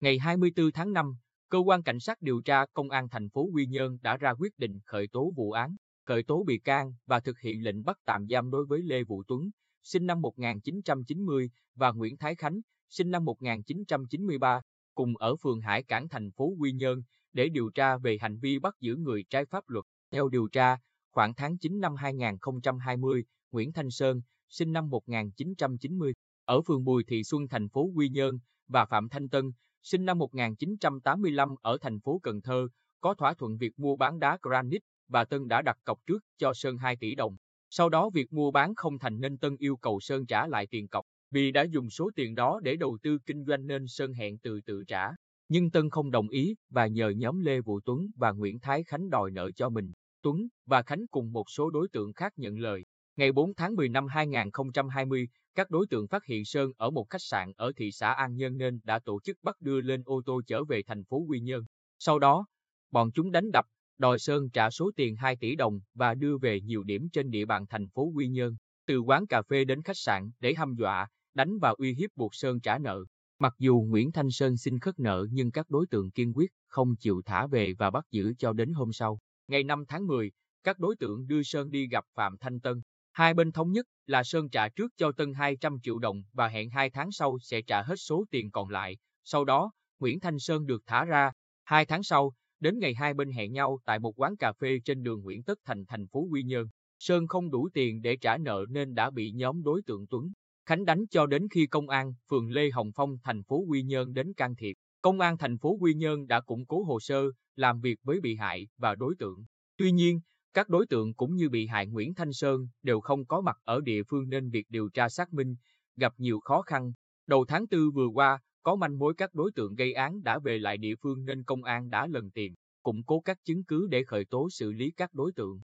Ngày 24 tháng 5, cơ quan cảnh sát điều tra công an thành phố Quy Nhơn đã ra quyết định khởi tố vụ án, khởi tố bị can và thực hiện lệnh bắt tạm giam đối với Lê Vũ Tuấn, sinh năm 1990 và Nguyễn Thái Khánh, sinh năm 1993, cùng ở phường Hải Cảng thành phố Quy Nhơn để điều tra về hành vi bắt giữ người trái pháp luật. Theo điều tra, khoảng tháng 9 năm 2020, Nguyễn Thanh Sơn, sinh năm 1990, ở phường Bùi Thị Xuân thành phố Quy Nhơn và Phạm Thanh Tân, sinh năm 1985 ở thành phố Cần Thơ, có thỏa thuận việc mua bán đá granite và Tân đã đặt cọc trước cho Sơn 2 tỷ đồng. Sau đó việc mua bán không thành nên Tân yêu cầu Sơn trả lại tiền cọc. Vì đã dùng số tiền đó để đầu tư kinh doanh nên Sơn hẹn từ tự trả. Nhưng Tân không đồng ý và nhờ nhóm Lê Vũ Tuấn và Nguyễn Thái Khánh đòi nợ cho mình. Tuấn và Khánh cùng một số đối tượng khác nhận lời. Ngày 4 tháng 10 năm 2020, các đối tượng phát hiện Sơn ở một khách sạn ở thị xã An Nhơn nên đã tổ chức bắt đưa lên ô tô trở về thành phố Quy Nhơn. Sau đó, bọn chúng đánh đập, đòi Sơn trả số tiền 2 tỷ đồng và đưa về nhiều điểm trên địa bàn thành phố Quy Nhơn, từ quán cà phê đến khách sạn để hăm dọa, đánh và uy hiếp buộc Sơn trả nợ. Mặc dù Nguyễn Thanh Sơn xin khất nợ nhưng các đối tượng kiên quyết không chịu thả về và bắt giữ cho đến hôm sau. Ngày 5 tháng 10, các đối tượng đưa Sơn đi gặp Phạm Thanh Tân. Hai bên thống nhất là Sơn trả trước cho Tân 200 triệu đồng và hẹn 2 tháng sau sẽ trả hết số tiền còn lại. Sau đó, Nguyễn Thanh Sơn được thả ra. Hai tháng sau, đến ngày hai bên hẹn nhau tại một quán cà phê trên đường Nguyễn Tất Thành thành phố Quy Nhơn. Sơn không đủ tiền để trả nợ nên đã bị nhóm đối tượng Tuấn Khánh đánh cho đến khi công an phường Lê Hồng Phong thành phố Quy Nhơn đến can thiệp. Công an thành phố Quy Nhơn đã củng cố hồ sơ, làm việc với bị hại và đối tượng. Tuy nhiên, các đối tượng cũng như bị hại Nguyễn Thanh Sơn đều không có mặt ở địa phương nên việc điều tra xác minh gặp nhiều khó khăn. Đầu tháng 4 vừa qua, có manh mối các đối tượng gây án đã về lại địa phương nên công an đã lần tìm, củng cố các chứng cứ để khởi tố xử lý các đối tượng.